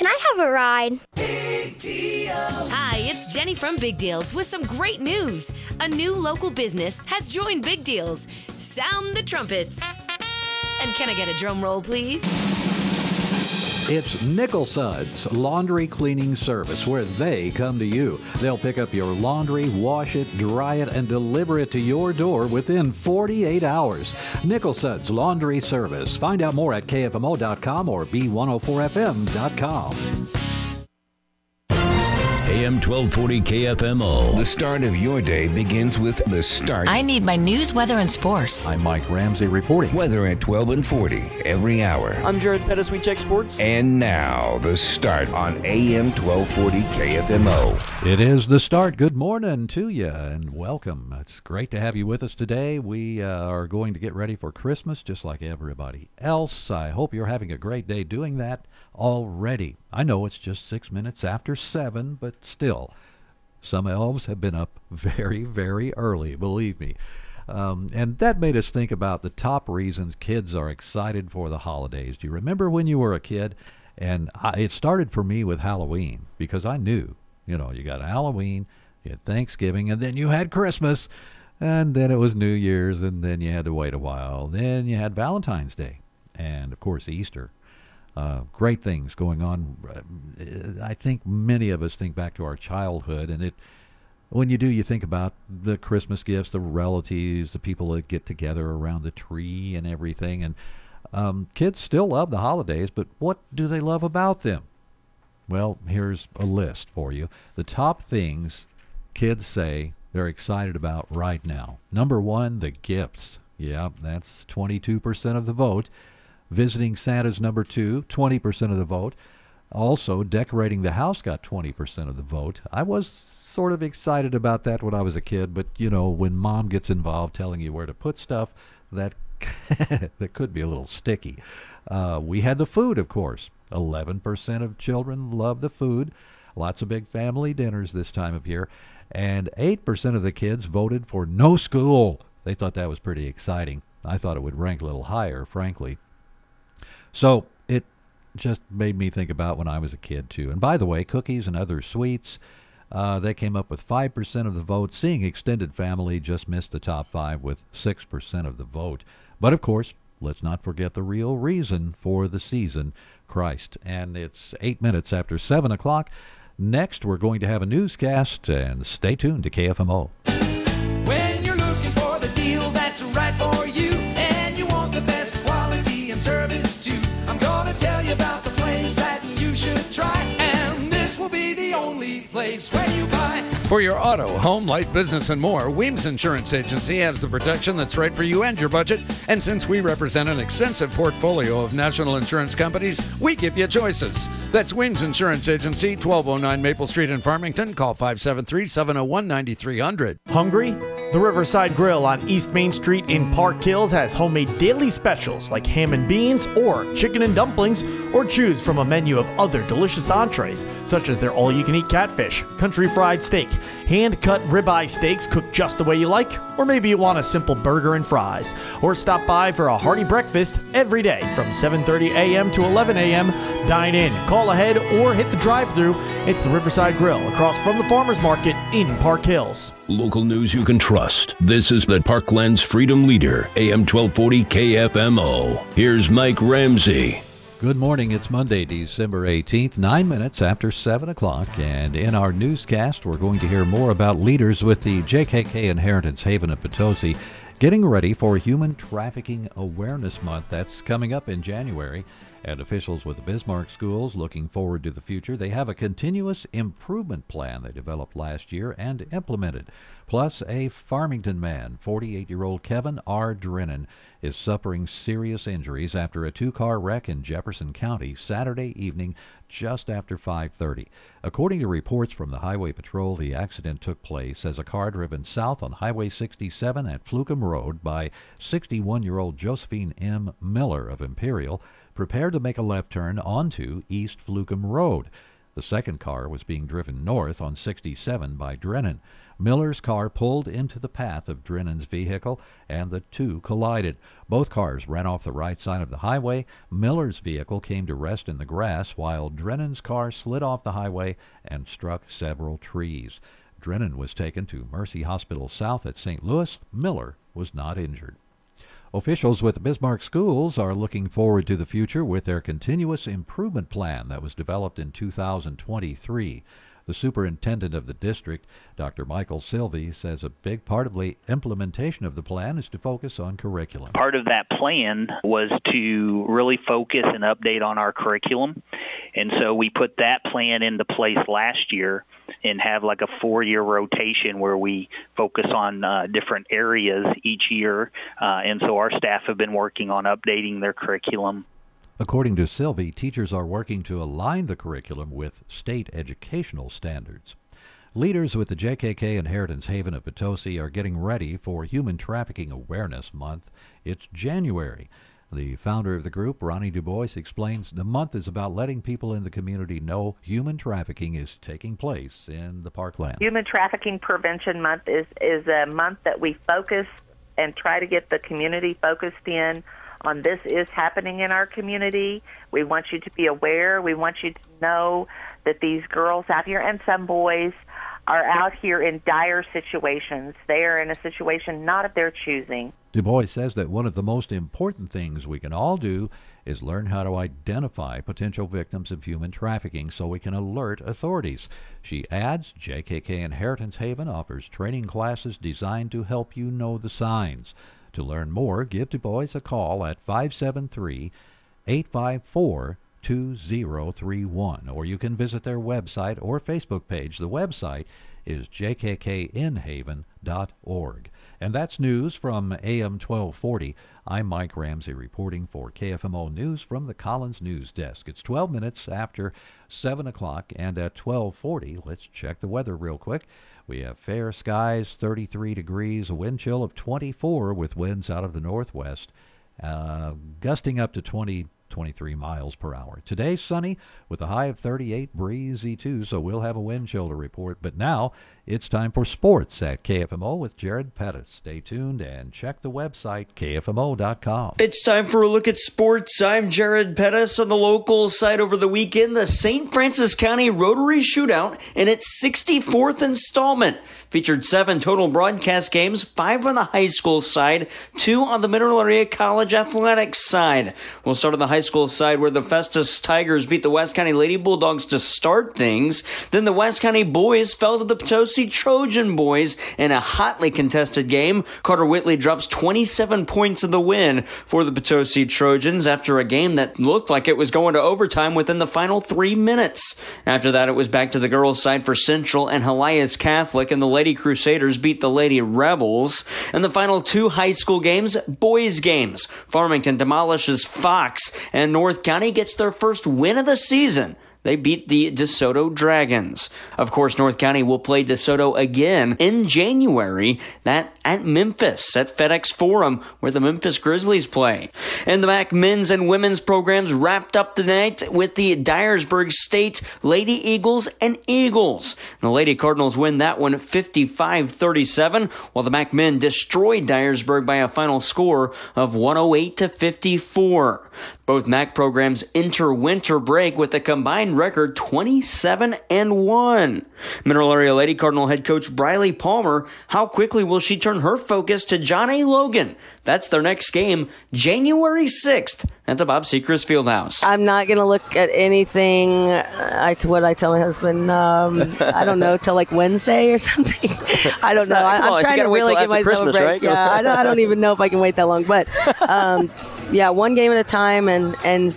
can I have a ride? Hi, it's Jenny from Big Deals with some great news. A new local business has joined Big Deals. Sound the trumpets. And can I get a drum roll, please? It's Nickel Suds Laundry Cleaning Service where they come to you. They'll pick up your laundry, wash it, dry it, and deliver it to your door within 48 hours. Nickel Suds Laundry Service. Find out more at KFMO.com or B104FM.com. AM 1240 KFMO. The start of your day begins with the start. I need my news, weather, and sports. I'm Mike Ramsey reporting. Weather at 12 and 40 every hour. I'm Jared Pettis. We check sports. And now, the start on AM 1240 KFMO. It is the start. Good morning to you and welcome. It's great to have you with us today. We uh, are going to get ready for Christmas just like everybody else. I hope you're having a great day doing that already. I know it's just six minutes after seven, but still, some elves have been up very, very early, believe me. Um, and that made us think about the top reasons kids are excited for the holidays. Do you remember when you were a kid? And I, it started for me with Halloween because I knew, you know, you got Halloween, you had Thanksgiving, and then you had Christmas, and then it was New Year's, and then you had to wait a while. Then you had Valentine's Day, and of course Easter. Uh, great things going on. Uh, I think many of us think back to our childhood, and it. When you do, you think about the Christmas gifts, the relatives, the people that get together around the tree, and everything. And um, kids still love the holidays, but what do they love about them? Well, here's a list for you. The top things kids say they're excited about right now. Number one, the gifts. Yeah, that's 22% of the vote. Visiting Santa's number two, 20% of the vote. Also, decorating the house got 20% of the vote. I was sort of excited about that when I was a kid, but you know, when mom gets involved telling you where to put stuff, that that could be a little sticky. Uh, we had the food, of course. 11% of children love the food. Lots of big family dinners this time of year. And 8% of the kids voted for no school. They thought that was pretty exciting. I thought it would rank a little higher, frankly. So it just made me think about when I was a kid, too. And by the way, cookies and other sweets, uh, they came up with 5% of the vote. Seeing extended family just missed the top five with 6% of the vote. But of course, let's not forget the real reason for the season Christ. And it's eight minutes after 7 o'clock. Next, we're going to have a newscast, and stay tuned to KFMO. For your auto, home, life, business, and more, Weems Insurance Agency has the protection that's right for you and your budget. And since we represent an extensive portfolio of national insurance companies, we give you choices. That's Weems Insurance Agency, 1209 Maple Street in Farmington. Call 573 701 9300. Hungry? The Riverside Grill on East Main Street in Park Hills has homemade daily specials like ham and beans or chicken and dumplings, or choose from a menu of other delicious entrees, such as their all you can eat catfish, country fried steak, hand cut ribeye steaks cooked just the way you like, or maybe you want a simple burger and fries. Or stop by for a hearty breakfast every day from 7:30 a.m. to 11 a.m. Dine in, call ahead, or hit the drive-through. It's the Riverside Grill across from the Farmers Market in Park Hills. Local news you can trust. This is the Parkland's Freedom Leader, AM 1240 KFMO. Here's Mike Ramsey. Good morning. It's Monday, December 18th, nine minutes after 7 o'clock. And in our newscast, we're going to hear more about leaders with the JKK Inheritance Haven of Potosi getting ready for Human Trafficking Awareness Month. That's coming up in January. And officials with the Bismarck schools looking forward to the future. They have a continuous improvement plan they developed last year and implemented. Plus, a Farmington man, 48 year old Kevin R. Drennan, is suffering serious injuries after a two car wreck in Jefferson County Saturday evening just after 5:30. According to reports from the Highway Patrol, the accident took place as a car driven south on Highway 67 at Flucom Road by 61-year-old Josephine M. Miller of Imperial prepared to make a left turn onto East Flucom Road. The second car was being driven north on 67 by Drennan. Miller's car pulled into the path of Drennan's vehicle and the two collided. Both cars ran off the right side of the highway. Miller's vehicle came to rest in the grass while Drennan's car slid off the highway and struck several trees. Drennan was taken to Mercy Hospital South at St. Louis. Miller was not injured. Officials with Bismarck Schools are looking forward to the future with their continuous improvement plan that was developed in 2023. The superintendent of the district, Dr. Michael Sylvie, says a big part of the implementation of the plan is to focus on curriculum. Part of that plan was to really focus and update on our curriculum. And so we put that plan into place last year and have like a four year rotation where we focus on uh, different areas each year. Uh, and so our staff have been working on updating their curriculum According to Sylvie, teachers are working to align the curriculum with state educational standards. Leaders with the JKK Inheritance Haven of Potosi are getting ready for Human Trafficking Awareness Month. It's January. The founder of the group, Ronnie Du Bois, explains the month is about letting people in the community know human trafficking is taking place in the parkland. Human Trafficking Prevention Month is, is a month that we focus and try to get the community focused in on this is happening in our community. We want you to be aware. We want you to know that these girls out here and some boys are out here in dire situations. They are in a situation not of their choosing. Du Bois says that one of the most important things we can all do is learn how to identify potential victims of human trafficking so we can alert authorities. She adds JKK Inheritance Haven offers training classes designed to help you know the signs. To learn more, give Du Bois a call at 573 854 2031, or you can visit their website or Facebook page. The website is jkkinhaven.org. And that's news from AM 1240. I'm Mike Ramsey reporting for KFMO News from the Collins News Desk. It's 12 minutes after 7 o'clock, and at 1240, let's check the weather real quick. We have fair skies, 33 degrees, a wind chill of 24 with winds out of the northwest, uh, gusting up to 20 23 miles per hour. Today, sunny with a high of 38, breezy too, so we'll have a wind chill to report. But now it's time for sports at KFMO with Jared Pettis. Stay tuned and check the website, kfmo.com. It's time for a look at sports. I'm Jared Pettis on the local side over the weekend. The St. Francis County Rotary Shootout in its 64th installment featured seven total broadcast games, five on the high school side, two on the Mineral Area College athletics side. We'll start on the high school side where the Festus Tigers beat the West County Lady Bulldogs to start things. Then the West County boys fell to the Potosi Trojan boys in a hotly contested game. Carter Whitley drops 27 points in the win for the Potosi Trojans after a game that looked like it was going to overtime within the final three minutes. After that, it was back to the girls' side for Central and Helias Catholic, and the Lady Crusaders beat the Lady Rebels. In the final two high school games, boys games, Farmington demolishes Fox, and North County gets their first win of the season. They beat the DeSoto Dragons. Of course, North County will play DeSoto again in January, that at Memphis, at FedEx Forum, where the Memphis Grizzlies play. And the MAC men's and women's programs wrapped up tonight with the Dyersburg State Lady Eagles and Eagles. The Lady Cardinals win that one 55-37, while the MAC men destroyed Dyersburg by a final score of 108 to 54. Both MAC programs enter winter break with a combined record 27 and 1. Mineral Area Lady Cardinal head coach Briley Palmer, how quickly will she turn her focus to John A. Logan? That's their next game, January 6th at the Bob Sechrist Fieldhouse. I'm not going to look at anything. I, what I tell my husband, um, I don't know, till like Wednesday or something. I don't know. not- I, am trying to wait really give after myself a break. right? Yeah, I don't, I don't even know if I can wait that long. But um, yeah, one game at a time, and and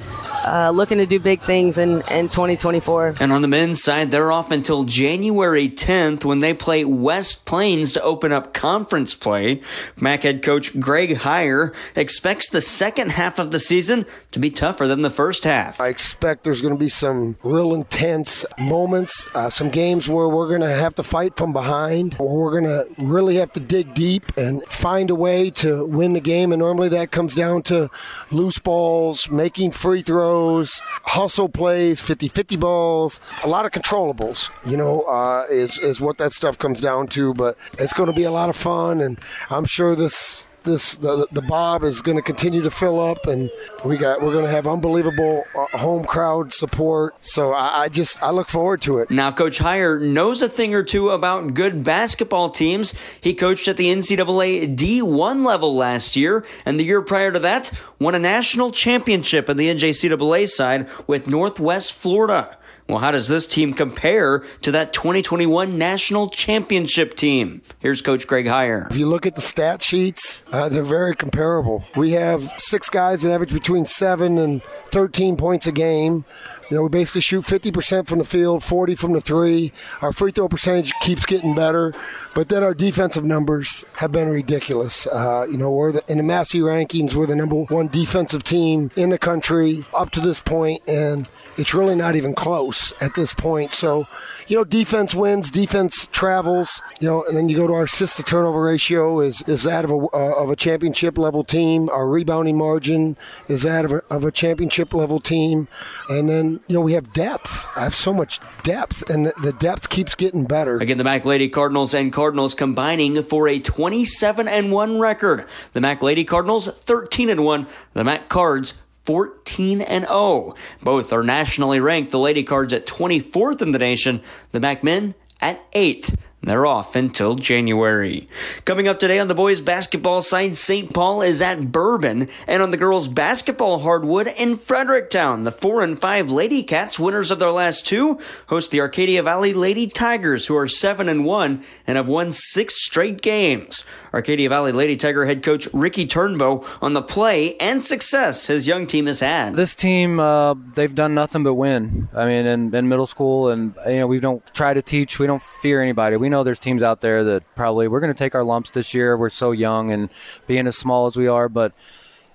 uh, looking to do big things in, in 2024. And on the men's side, they're off until January 10th when they play West Plains to open up conference play. MAC head coach Greg Heyer expects the second half of the season to be tougher than the first half. I expect there's going to be some real intense moments, uh, some games where we're going to have to fight from behind, or we're going to really have to dig deep and find a way to win the game. And normally that comes down to loose balls, making free throws, hustle plays, 50 50 balls, a lot of controllables, you know, uh, is, is what that stuff comes down to. But it's going to be a lot of fun, and I'm sure this this the, the bob is going to continue to fill up and we got we're going to have unbelievable uh, home crowd support. So I, I, just i look forward to it. Now coach Heyer knows a thing or two about good basketball teams. He coached at the ncaa d1 level last year and the year prior to that won a national championship in the njcaa side with northwest florida well, how does this team compare to that 2021 national championship team? Here's Coach Greg Heyer. If you look at the stat sheets, uh, they're very comparable. We have six guys that average between seven and 13 points a game. You know, we basically shoot 50% from the field, 40 from the three. Our free throw percentage keeps getting better, but then our defensive numbers have been ridiculous. Uh, you know, we're the, in the Massey rankings, we're the number one defensive team in the country up to this point, and it's really not even close at this point. So, you know, defense wins, defense travels. You know, and then you go to our assist to turnover ratio is is that of a uh, of a championship level team. Our rebounding margin is that of a, of a championship level team, and then you know, we have depth. I have so much depth, and the depth keeps getting better. Again, the Mac Lady Cardinals and Cardinals combining for a 27 and 1 record. The Mac Lady Cardinals 13 and 1, the Mac Cards 14 and 0. Both are nationally ranked. The Lady Cards at 24th in the nation, the Mac Men at 8th. They're off until January. Coming up today on the boys basketball side, St. Paul is at Bourbon, and on the girls basketball hardwood in Fredericktown, the 4 and 5 Lady Cats, winners of their last two, host the Arcadia Valley Lady Tigers, who are 7 and 1 and have won 6 straight games. Arcadia Valley Lady Tiger head coach Ricky Turnbow on the play and success his young team has had. This team, uh, they've done nothing but win. I mean, in, in middle school, and you know, we don't try to teach, we don't fear anybody. We know there's teams out there that probably we're going to take our lumps this year. We're so young and being as small as we are, but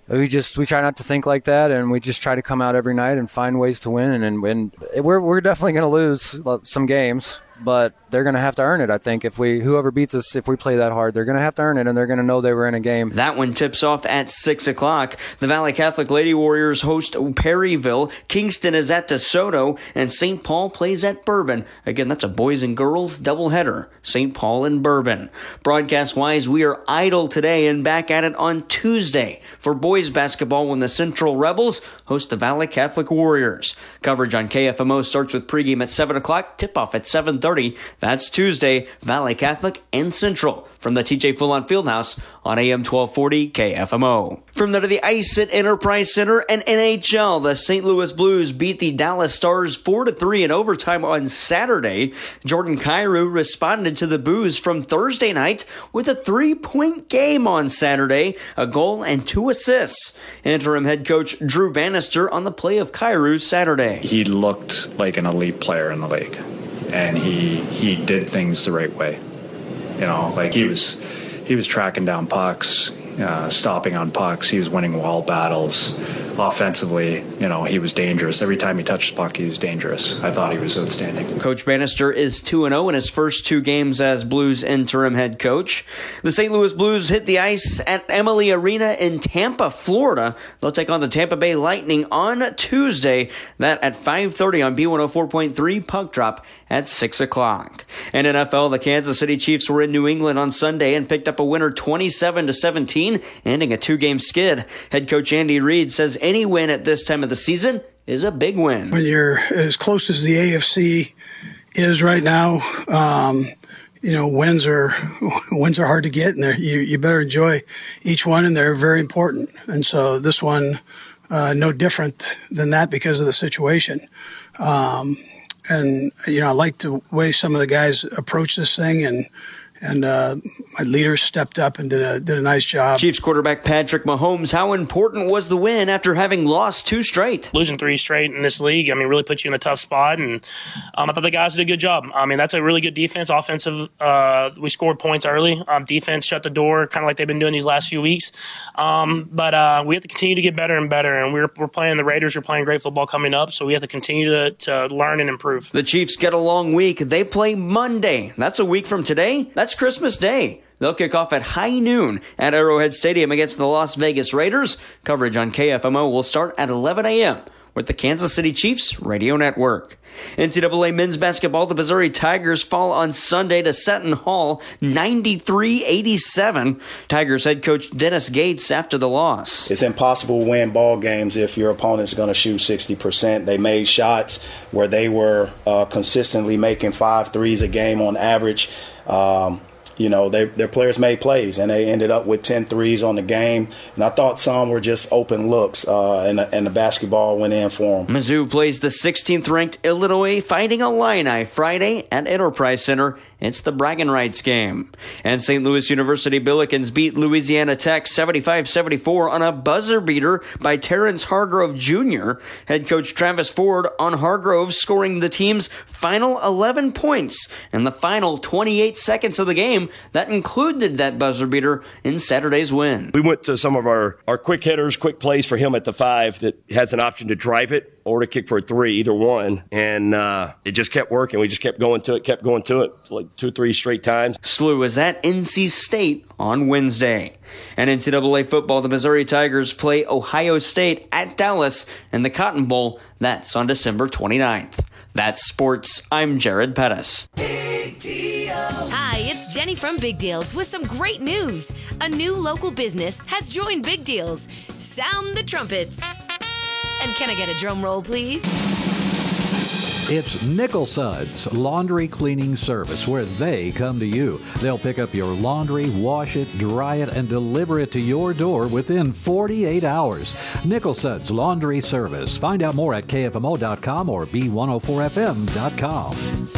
we just we try not to think like that, and we just try to come out every night and find ways to win. And, and, and we're we're definitely going to lose uh, some games, but they're going to have to earn it. I think if we whoever beats us, if we play that hard, they're going to have to earn it, and they're going to know they were in a game. That one tips off at six o'clock. The Valley Catholic Lady Warriors host Perryville. Kingston is at DeSoto, and St. Paul plays at Bourbon. Again, that's a boys and girls doubleheader. St. Paul and Bourbon. Broadcast wise, we are idle today and back at it on Tuesday for boys basketball when the Central Rebels host the Valley Catholic Warriors. Coverage on KFMO starts with pregame at seven o'clock. Tip off at seven thirty. That's Tuesday, Valley Catholic and Central from the TJ Fullon Fieldhouse on AM 1240 KFMO. From there to the ice at Enterprise Center and NHL, the St. Louis Blues beat the Dallas Stars 4 to 3 in overtime on Saturday. Jordan Kyrou responded to the boos from Thursday night with a three point game on Saturday, a goal and two assists. Interim head coach Drew Bannister on the play of Kyrou Saturday. He looked like an elite player in the league and he he did things the right way. You know, like he was he was tracking down pucks, uh, stopping on pucks. He was winning wall battles. Offensively, you know, he was dangerous. Every time he touched the puck, he was dangerous. I thought he was outstanding. Coach Bannister is 2 0 in his first two games as Blues interim head coach. The St. Louis Blues hit the ice at Amalie Arena in Tampa, Florida. They'll take on the Tampa Bay Lightning on Tuesday. That at 5:30 on B104.3 puck drop at 6 o'clock. And NFL, the Kansas City Chiefs were in New England on Sunday and picked up a winner 27 to 17, ending a two-game skid. Head coach Andy Reid says any win at this time of the season is a big win. When you're as close as the AFC is right now, um, you know wins are wins are hard to get, and you you better enjoy each one, and they're very important. And so this one, uh, no different than that because of the situation. Um, and you know, I like the way some of the guys approach this thing, and and uh, my leaders stepped up and did a did a nice job. Chiefs quarterback Patrick Mahomes, how important was the win after having lost two straight? Losing three straight in this league, I mean, really puts you in a tough spot. And um, I thought the guys did a good job. I mean, that's a really good defense. Offensive, uh, we scored points early. Um, defense shut the door, kind of like they've been doing these last few weeks. Um, but uh, we have to continue to get better and better. And we're, we're playing the Raiders. We're playing great football coming up, so we have to continue to, to learn and improve. The Chiefs get a long week. They play Monday. That's a week from today. That's Christmas Day. They'll kick off at high noon at Arrowhead Stadium against the Las Vegas Raiders. Coverage on KFMO will start at 11 a.m. with the Kansas City Chiefs Radio Network. NCAA men's basketball, the Missouri Tigers fall on Sunday to Seton Hall 93-87. Tigers head coach Dennis Gates after the loss. It's impossible to win ball games if your opponent's going to shoot 60%. They made shots where they were uh, consistently making five threes a game on average. Um, you know, they, their players made plays and they ended up with 10 threes on the game. And I thought some were just open looks, uh, and, and the basketball went in for them. Mizzou plays the 16th ranked Illinois Fighting Illini Friday at Enterprise Center. It's the bragging rights game. And St. Louis University Billikens beat Louisiana Tech 75 74 on a buzzer beater by Terrence Hargrove Jr. Head coach Travis Ford on Hargrove scoring the team's final 11 points in the final 28 seconds of the game that included that buzzer beater in Saturday's win. We went to some of our, our quick hitters, quick plays for him at the five that has an option to drive it or to kick for a three, either one. And uh, it just kept working. We just kept going to it, kept going to it, like two, three straight times. SLU is at NC State on Wednesday. And NCAA football, the Missouri Tigers play Ohio State at Dallas in the Cotton Bowl. That's on December 29th. That's sports. I'm Jared Pettis. It's Jenny from Big Deals with some great news. A new local business has joined Big Deals. Sound the trumpets. And can I get a drum roll, please? It's Nickel Suds Laundry Cleaning Service where they come to you. They'll pick up your laundry, wash it, dry it, and deliver it to your door within 48 hours. Nickel Suds Laundry Service. Find out more at KFMO.com or B104FM.com.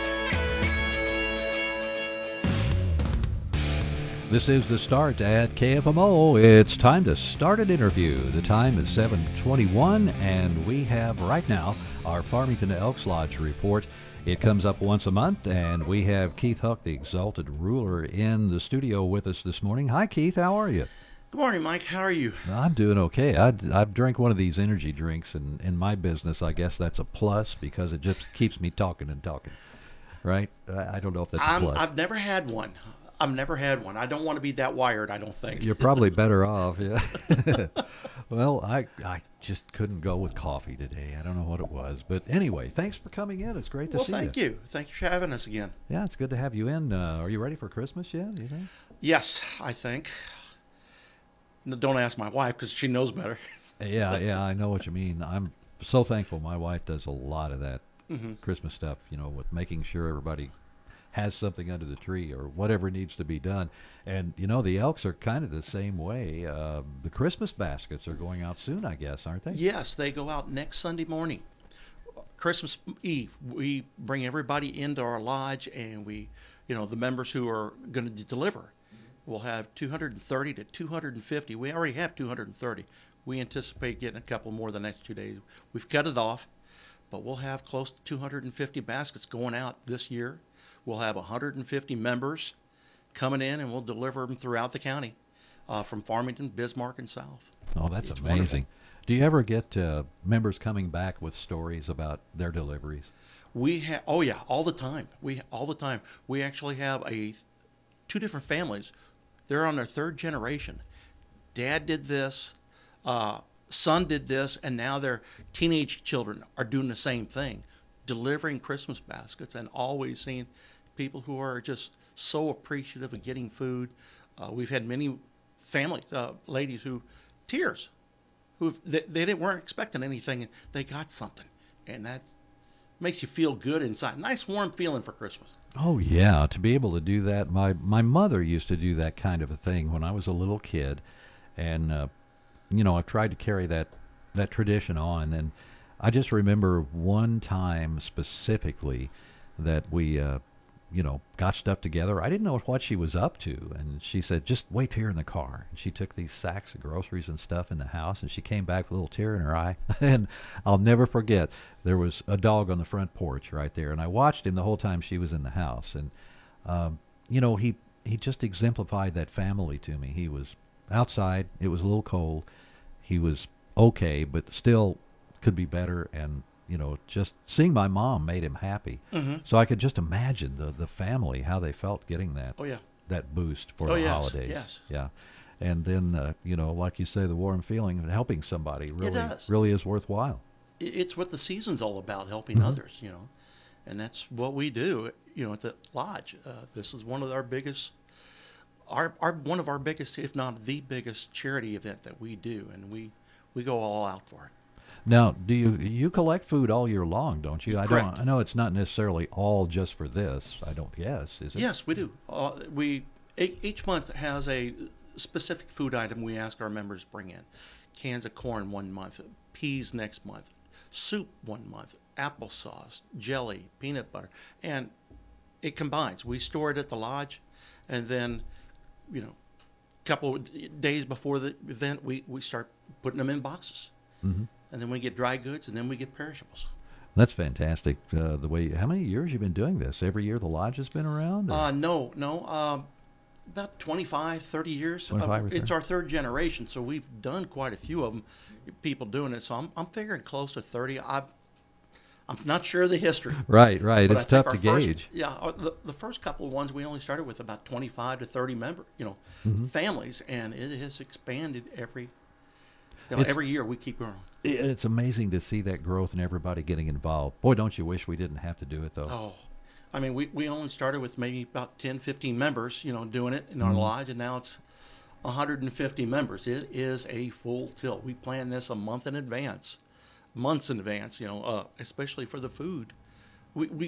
This is the start at KFMO. It's time to start an interview. The time is 7:21 and we have right now our Farmington Elks Lodge report. It comes up once a month and we have Keith Huck, the exalted ruler in the studio with us this morning. Hi Keith, how are you? Good morning, Mike. How are you? I'm doing okay. I, I've drank one of these energy drinks, and in my business, I guess that's a plus because it just keeps me talking and talking. Right? I, I don't know if that's a plus. I've never had one. I've never had one. I don't want to be that wired. I don't think. You're probably better off, yeah. well, I I just couldn't go with coffee today. I don't know what it was, but anyway, thanks for coming in. It's great to see you. well, see thank you. Thank you for having us again. Yeah, it's good to have you in. Uh, are you ready for Christmas yet? Do you think? Yes, I think. No, Don't ask my wife because she knows better. yeah, yeah, I know what you mean. I'm so thankful. My wife does a lot of that Mhm. Christmas stuff. You know, with making sure everybody has something under the tree or whatever needs to be done. And you know, the Elks are kind of the same way. Uh, the Christmas baskets are going out soon, I guess, aren't they? Yes, they go out next Sunday morning. Christmas Eve, we bring everybody into our lodge and we, you know, the members who are going to deliver. We'll have 230 to 250. We already have 230. We anticipate getting a couple more the next two days. We've cut it off, but we'll have close to 250 baskets going out this year. We'll have 150 members coming in and we'll deliver them throughout the county uh, from Farmington, Bismarck, and South. Oh, that's It's amazing. wonderful. Do you ever get uh, members coming back with stories about their deliveries? We have oh yeah, all the time. We all the time. We actually have a two different families. They're on their third generation. Dad did this, uh, son did this, and now their teenage children are doing the same thing, delivering Christmas baskets, and always seeing people who are just so appreciative of getting food. Uh, we've had many families, uh, ladies who tears, who they, they didn't weren't expecting anything, and they got something, and that makes you feel good inside. Nice warm feeling for Christmas. Oh yeah, to be able to do that. My my mother used to do that kind of a thing when I was a little kid, and uh, you know I've tried to carry that that tradition on. And I just remember one time specifically that we uh, you know got stuff together. I didn't know what she was up to, and she said, "Just wait here in the car." And she took these sacks of groceries and stuff in the house, and she came back with a little tear in her eye. and I'll never forget there was a dog on the front porch right there, and I watched him the whole time she was in the house. And um, you know, he he just exemplified that family to me. He was outside; it was a little cold. He was okay, but still could be better. And you know, just seeing my mom made him happy. Mhm. So I could just imagine the the family how they felt getting that. Oh, yeah. That boost for Oh, the yes, holidays. yes. Yeah. And then uh, you know, like you say, the warm feeling of helping somebody really really is worthwhile. It's what the season's all about, helping Mhm. others, you know, and that's what we do, you know, at the lodge. Uh, this is one of our biggest, our, our one of our biggest, if not the biggest, charity event that we do, and we we go all out for it. Now, do you you collect food all year long, don't you? I Correct. don't. I know it's not necessarily all just for this. I don't guess. Is it? Yes, we do. Uh, we each month has a specific food item we ask our members bring in. Cans of corn one month, peas next month, soup one month, applesauce, jelly, peanut butter, and it combines. We store it at the lodge, and then, you know, a couple of days before the event, we, we start putting them in boxes, Mhm. and then we get dry goods, and then we get perishables. That's fantastic. Uh, the way how many years you've been doing this? Every year the lodge has been around. or- Uh, no, no. Um, about 25, 30 years. 25 Uh, it's our third generation, so we've done quite a few of them, people doing it. So I'm, I'm figuring close to 30. I've, I'm not sure of the history. Right, right. but It's tough our to first- gauge. Yeah, the, the first couple of ones we only started with about 25 to 30 member, you know, Mhm. families, and it has expanded every, you know, every year we keep growing. It's amazing to see that growth and everybody getting involved. Boy, don't you wish we didn't have to do it though. Oh, I mean, we, we only started with maybe about 10, 15 members, you know, doing it in our Mhm. lodge, and now it's 150 members. It is a full tilt. We plan this a month in advance, months in advance, you know, uh, especially for the food. We, we,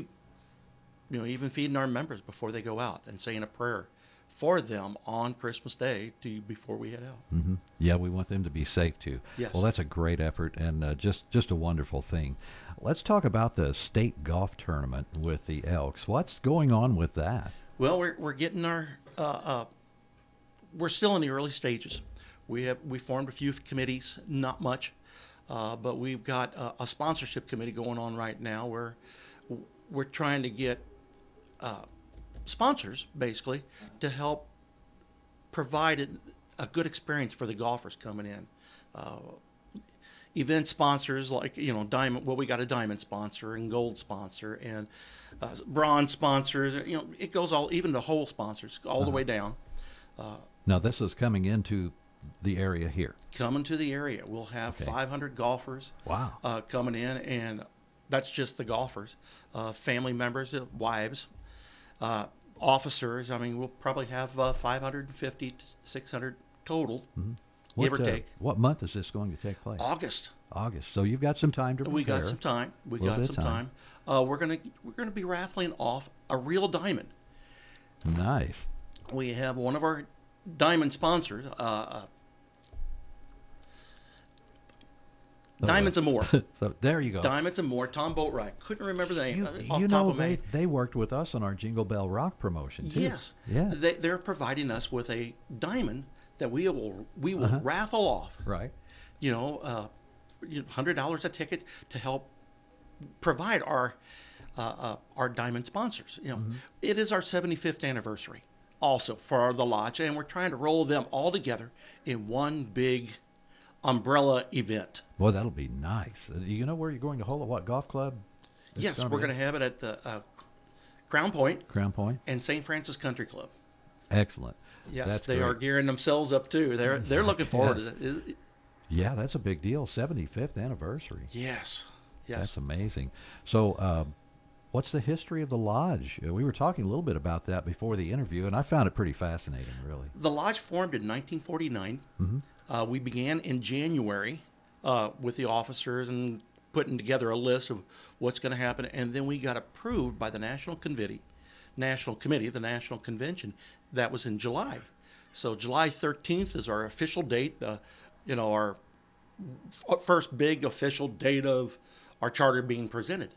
you know, even feeding our members before they go out and saying a prayer for them on Christmas Day to before we head out. hmm Yeah, we want them to be safe too. Yes. Well, that's a great effort and uh, just just a wonderful thing. Let's talk about the state golf tournament with the Elks. What's going on with that? Well, we're, we're getting our, uh, uh, we're still in the early stages. We have, we formed a few committees, not much, uh, but we've got a, a sponsorship committee going on right now where we're trying to get, uh, sponsors basically to help provide a, a good experience for the golfers coming in. Uh, event sponsors like you know diamond well we got a diamond sponsor and gold sponsor and uh, bronze sponsors you know it goes all even the whole sponsors all the Uh-huh. way down uh, Now, this is coming into the area here. coming to the area we'll have Okay. 500 golfers Wow. uh, coming in and that's just the golfers uh, family members uh, wives uh, officers i mean we'll probably have uh, 550 to 600 total Mhm. give or uh, take What month is this going to take place? August. August. So you've got some time to prepare. We got some time. We got some time. Uh, we're gonna we're gonna be raffling off a real diamond. Nice. We have one of our diamond sponsors, uh, Diamonds and More. so there you go. Diamonds and More. Tom Boatwright. Couldn't remember the name You, off you know they, they worked with us on our Jingle Bell Rock promotion too. Yes. Yeah. They, they're providing us with a diamond that we will we will Uh-huh. raffle off. Right. You know, uh, hundred dollars a ticket to help provide our uh, uh, our diamond sponsors. You know, Mm-hmm. it is our 75th anniversary also for the lodge, and we're trying to roll them all together in one big umbrella event. Boy, that'll be nice. Uh, You know where you're going to hold it? What golf club? it's yes, gonna we're going to have it at the uh, Crown Point Crown Point. and St. Francis Country Club. Excellent. Yes, That's they are gearing themselves up too. They're they're looking forward Yes. to it. Yeah, that's a big deal. 75th anniversary. Yes, yes. That's amazing. So, uh, What's the history of the lodge? Uh, we were talking a little bit about that before the interview, and I found it pretty fascinating, really. The lodge formed in 1949. Mhm. Uh, we began in January uh, with the officers and putting together a list of what's going to happen, and then we got approved by the National Committee, National Committee, the National Convention. That was in July. So July 13th is our official date. Uh, you know, our first big official date of our charter being presented.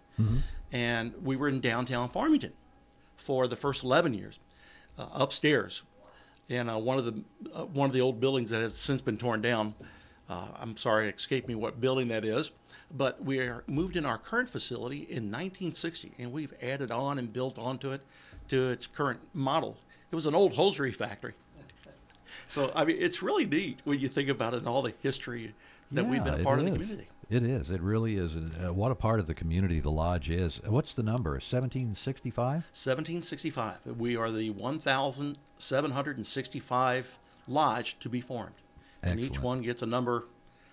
And we were in downtown Farmington for the first 11 years, uh, upstairs, in uh, one of the uh, one of the old buildings that has since been torn down. Uh, I'm sorry, it escaped me what building that is, but we are moved in our current facility in 1960, and we've added on and built onto it to its current model. It was an old hosiery factory. So I mean, it's really neat when you think about it and all the history that we've been a part of the is. community. It is. It really is. Uh, what a part of the community the lodge is. Uh, What's the number? 1765? 1765. We are the 1,765 lodge to be formed, and each one gets a number,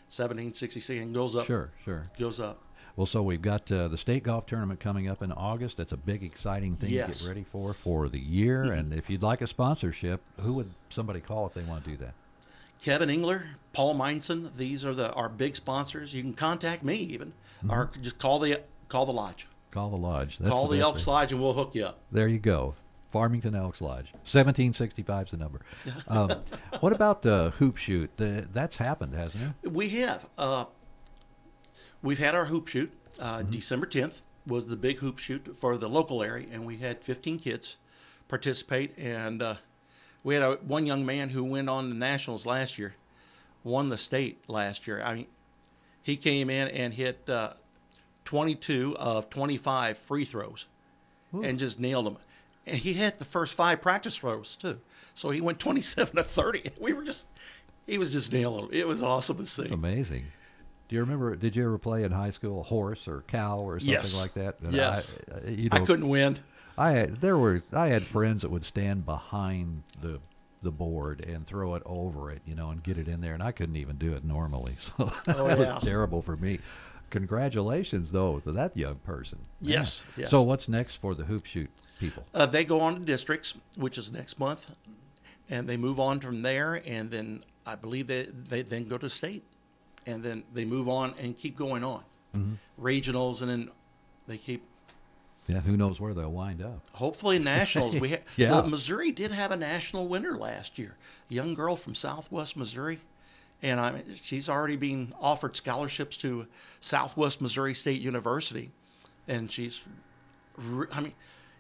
1766, and goes up. Sure, sure. Goes up. Well, so we've got uh, the state golf tournament coming up in August. That's a big, exciting thing to get ready for for the year. Mhm. And if you'd like a sponsorship, who would somebody call if they want to do that? Kevin Engler, Paul Meinson. These are the our big sponsors. You can contact me even, or just call the call the lodge. Call the lodge. That's call the, Elks way. Lodge, and we'll hook you up. There you go. Farmington Elks Lodge. 1765 is the number. Um, what about the hoop shoot? The, that's happened, hasn't it? We have. Uh, we've had our hoop shoot. Uh, December 10th was the big hoop shoot for the local area, and we had 15 kids participate. And uh, we had a, one young man who went on the nationals last year, won the state last year. I mean, he came in and hit uh, 22 of 25 free throws, and just nailed them. And he hit the first five practice throws too. So he went 27 to 30. We were just, he was just nailing them. It was awesome to see. Amazing. Do you remember? Did you ever play in high school horse or cow or something Yes. like that? And Yes. I, you I couldn't win. I had, there were I had friends that would stand behind the the board and throw it over it, you know, and get it in there, and I couldn't even do it normally. So Oh, that yeah. was terrible for me. Congratulations, though, to that young person. Yes, yes. So what's next for the hoop shoot people? Uh, they go on to districts, which is next month, and they move on from there, and then I believe they, they then go to state, and then they move on and keep going on, Mhm. regionals, and then they keep. Yeah, who knows where they'll wind up? Hopefully, nationals. we ha- Yeah. well, Missouri did have a national winner last year. A young girl from Southwest Missouri, and I mean, she's already being offered scholarships to Southwest Missouri State University, and she's, re- I mean,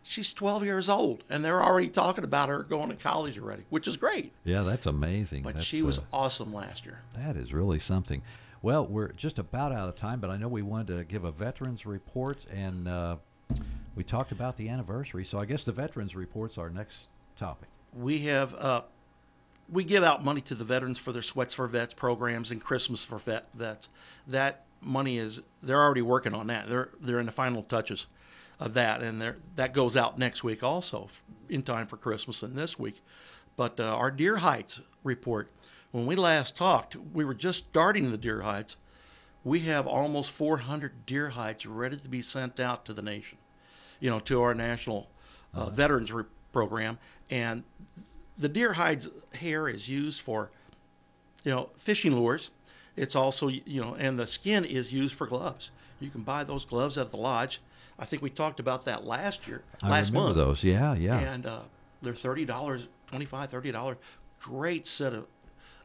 she's 12 years old, and they're already talking about her going to college already, which is great. Yeah, that's amazing. But That's, she was uh, awesome last year. That is really something. Well, we're just about out of time, but I know we wanted to give a veterans report, and uh, we talked about the anniversary. So I guess the veterans report's our next topic. we have uh, we give out money to the veterans for their sweats for vets programs and christmas for vet vets that money is they're already working on that they're they're in the final touches of that and they're, that goes out next week also in time for christmas and this week but uh, our deer hides report when we last talked we were just starting the deer hides we have almost 400 deer hides ready to be sent out to the nation, you know, to our national uh, veterans re- program. And the deer hides hair is used for, you know, fishing lures. It's also, you know, and the skin is used for gloves. You can buy those gloves at the lodge. I think we talked about that last year, I last remember month. those. Yeah, yeah. And uh, they're thirty dollars, $25, $30. Great set of,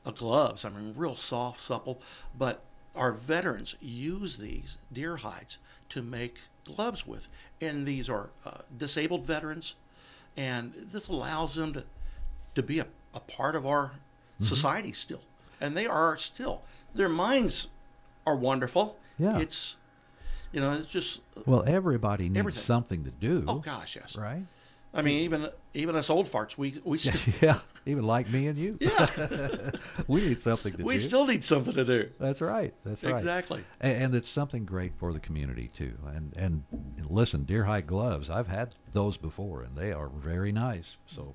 of gloves. I mean, real soft, supple. But our veterans use these deer hides to make gloves with, and these are uh, disabled veterans, and this allows them to to be a, a part of our Mhm. society still, and they are still. Their minds are wonderful. Yeah. It's you know, it's just Well, everybody needs Everything. something to do. Oh gosh, yes. Right? I mean, even even us old farts, we we still yeah, even like me and you. Yeah. we need something to we do. We still need something to do. That's right. That's right. Exactly. And, and it's something great for the community too. And and listen, deer hide gloves. I've had those before, and they are very nice. So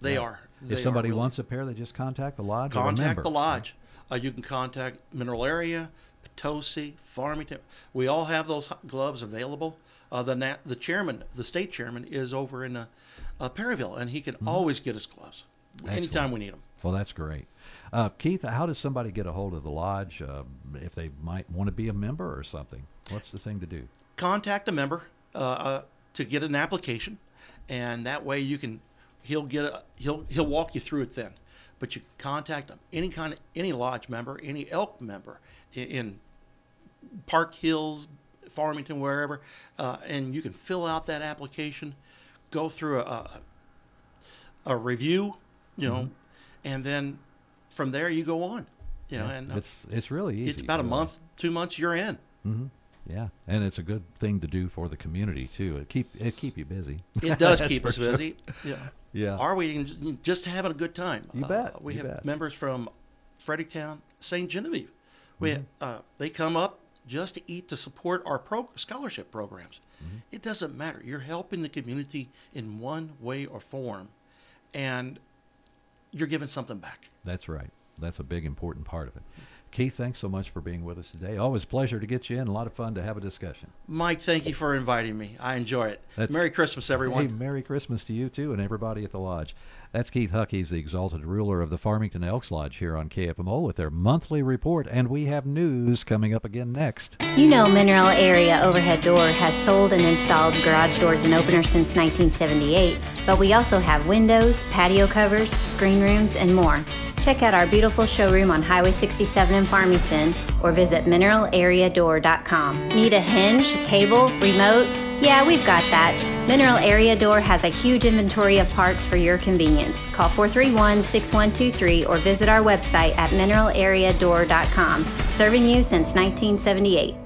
They Yeah. are. If They are somebody really. wants a pair, they just contact the lodge. contact the lodge. Uh, you can contact Mineral Area, Potosi, Farmington. We all have those gloves available. Uh, the na- the chairman, the state chairman, is over in uh, uh, Perryville, and he can always get us gloves anytime Mm-hmm. We need them. Well, that's great. Uh, Keith, how does somebody get a hold of the lodge uh, if they might want to be a member or something? What's the thing to do? Contact a member uh, uh, to get an application, and that way you can. He'll get a, he'll he'll walk you through it then. But you can contact them any kind of any lodge member, any elk member in, in Park Hills, Farmington, wherever, uh, and you can fill out that application, go through a, a, a review, you know, and then from there you go on, you know, Mm-hmm. Yeah, and uh, it's it's really easy. it's about a month, two months, you're in. hmm Yeah, and it's a good thing to do for the community too. It keep it keep you busy. It does keep for us sure. busy. Yeah. Yeah. Are we just- just having a good time? You Uh, bet, we you have bet. members from Fredericktown, St. Genevieve. We Mm-hmm. uh, they come up just to eat to support our pro- scholarship programs. Mm-hmm. It doesn't matter. You're helping the community in one way or form, and you're giving something back. That's right. That's a big important part of it. Keith, thanks so much for being with us today. Always a pleasure to get you in. A lot of fun to have a discussion. Mike, thank you for inviting me. I enjoy it. That's- Merry Christmas, everyone. Hey, Merry Christmas to you too, and everybody at the lodge. That's Keith Huck. He's the exalted ruler of the Farmington Elks Lodge here on KFMO with their monthly report, and we have news coming up again next. You know Mineral Area Overhead Door has sold and installed garage doors and openers since 1978, but we also have windows, patio covers, screen rooms, and more. Check out our beautiful showroom on Highway 67 in Farmington or visit mineralareadoor.com. Need a hinge, cable, remote? Yeah, we've got that. Mineral Area Door has a huge inventory of parts for your convenience. Call 431 6123 or visit our website at mineralareadoor.com. Serving you since 1978.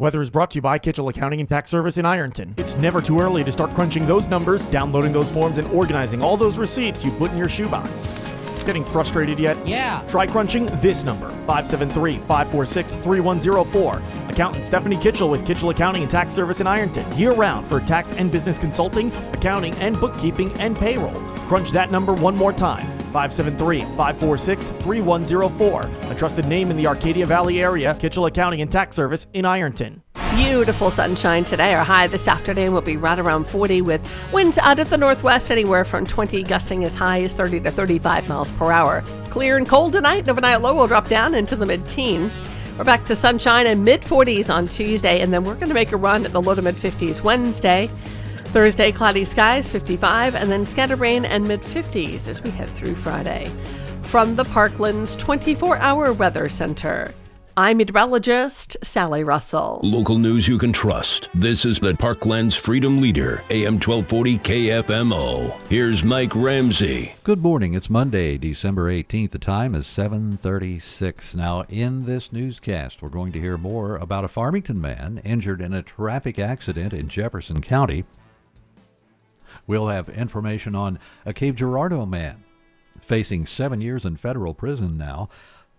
Weather is brought to you by Kitchell Accounting and Tax Service in Ironton. It's never too early to start crunching those numbers, downloading those forms, and organizing all those receipts you put in your shoebox. Getting frustrated yet? Yeah. Try crunching this number 573 546 3104. Accountant Stephanie Kitchell with Kitchell Accounting and Tax Service in Ironton. Year round for tax and business consulting, accounting, and bookkeeping and payroll. Crunch that number one more time 573 546 3104. A trusted name in the Arcadia Valley area, Kitchell Accounting and Tax Service in Ironton. Beautiful sunshine today. Our high this afternoon will be right around 40 with winds out of the northwest anywhere from 20 gusting as high as 30 to 35 miles per hour. Clear and cold tonight. Overnight low will drop down into the mid teens. We're back to sunshine and mid 40s on Tuesday, and then we're going to make a run at the low to mid 50s Wednesday. Thursday, cloudy skies, 55, and then scattered rain and mid 50s as we head through Friday. From the Parklands 24 hour weather center, I'm meteorologist Sally Russell. Local news you can trust. This is the Parklands Freedom Leader, AM 1240 KFMO. Here's Mike Ramsey. Good morning. It's Monday, December 18th. The time is 7:36. Now, in this newscast, we're going to hear more about a Farmington man injured in a traffic accident in Jefferson County. We'll have information on a Cape Girardeau man facing 7 years in federal prison now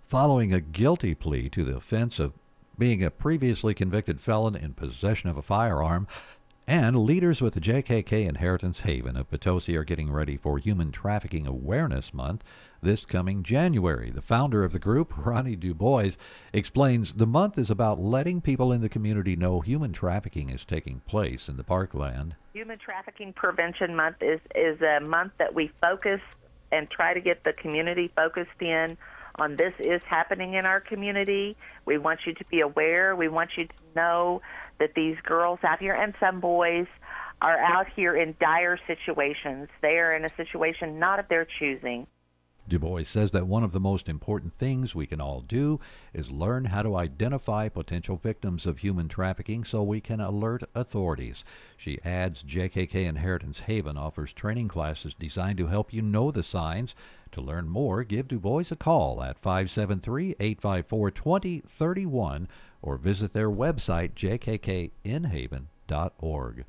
following a guilty plea to the offense of being a previously convicted felon in possession of a firearm. And leaders with the JKK Inheritance Haven of Potosi are getting ready for Human Trafficking Awareness Month this coming January. The founder of the group, Ronnie DuBois, explains the month is about letting people in the community know human trafficking is taking place in the parkland. Human Trafficking Prevention Month is, is a month that we focus and try to get the community focused in on this is happening in our community. We want you to be aware. We want you to know that these girls out here and some boys are out here in dire situations. They are in a situation not of their choosing. Du Bois says that one of the most important things we can all do is learn how to identify potential victims of human trafficking so we can alert authorities. She adds JKK Inheritance Haven offers training classes designed to help you know the signs. To learn more, give Du Bois a call at 573 854 2031 or visit their website, jkkinhaven.org.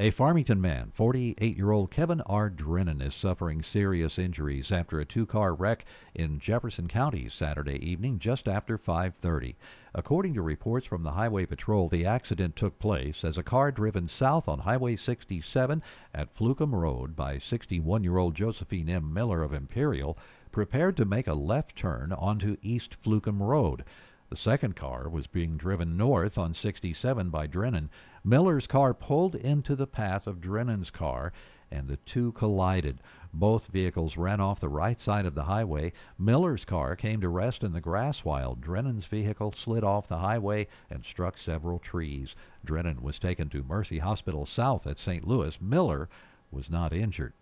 A Farmington man, 48 year old Kevin R. Drennan, is suffering serious injuries after a two car wreck in Jefferson County Saturday evening just after 5.30. According to reports from the Highway Patrol, the accident took place as a car driven south on Highway 67 at Flucom Road by 61 year old Josephine M. Miller of Imperial prepared to make a left turn onto East Flucom Road. The second car was being driven north on 67 by Drennan. Miller's car pulled into the path of Drennan's car, and the two collided. Both vehicles ran off the right side of the highway. Miller's car came to rest in the grass while Drennan's vehicle slid off the highway and struck several trees. Drennan was taken to Mercy Hospital South at St. Louis. Miller was not injured.